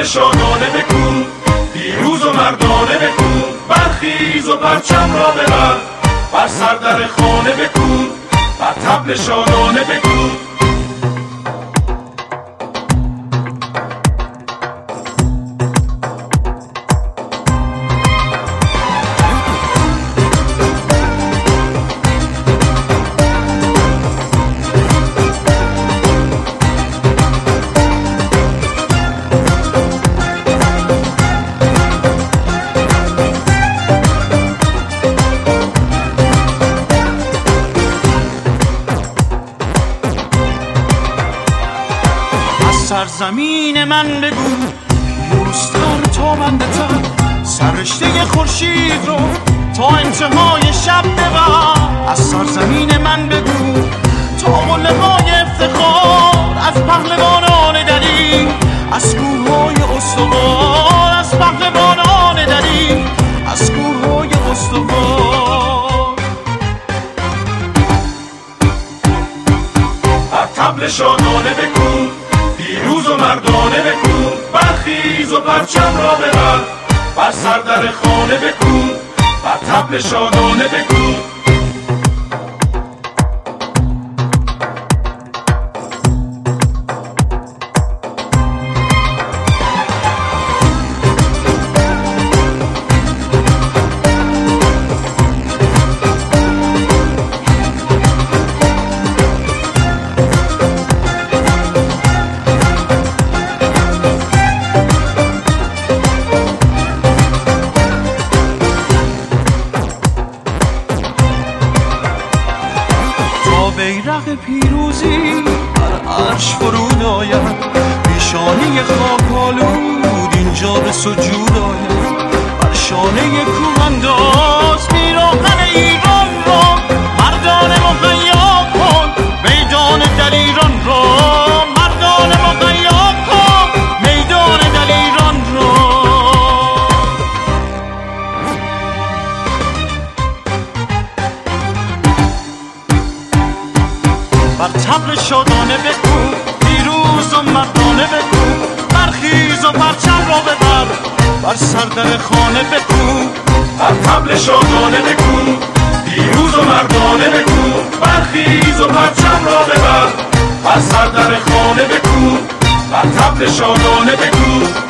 تبل شادانه بکن پیروز و مردانه بکن برخیز و پرچم را ببر. بر سر در خانه بکن بر تبل شادانه بکن سرزمین من بگو. دوستان تا من بتر سرشته خورشید رو تا انتهای شب ببر. از سرزمین من بگو. تا قله های افتخار از پهلوانان دلی از کوه های استوار از پهلوانان دلی از کوه های استوار. بر تبل بکن پیروز و مردانه بکن برخیز و پرچم را ببر. بر سر در خانه بکن بر تبل شادانه بکن بیرق پیروزی بر عرش فرود آید. پیشانی خاک آلود اینجا به سجود. بر تبل شادانه بگو پیروز و مردانه بگو برخیز و پرچم را ببر بر سر در خانه بگو. بر تبل شادانه بکن پیروز و مردانه بکن برخیز و پرچم را ببر بر سر در خانه بکن بر تبل شادانه بکن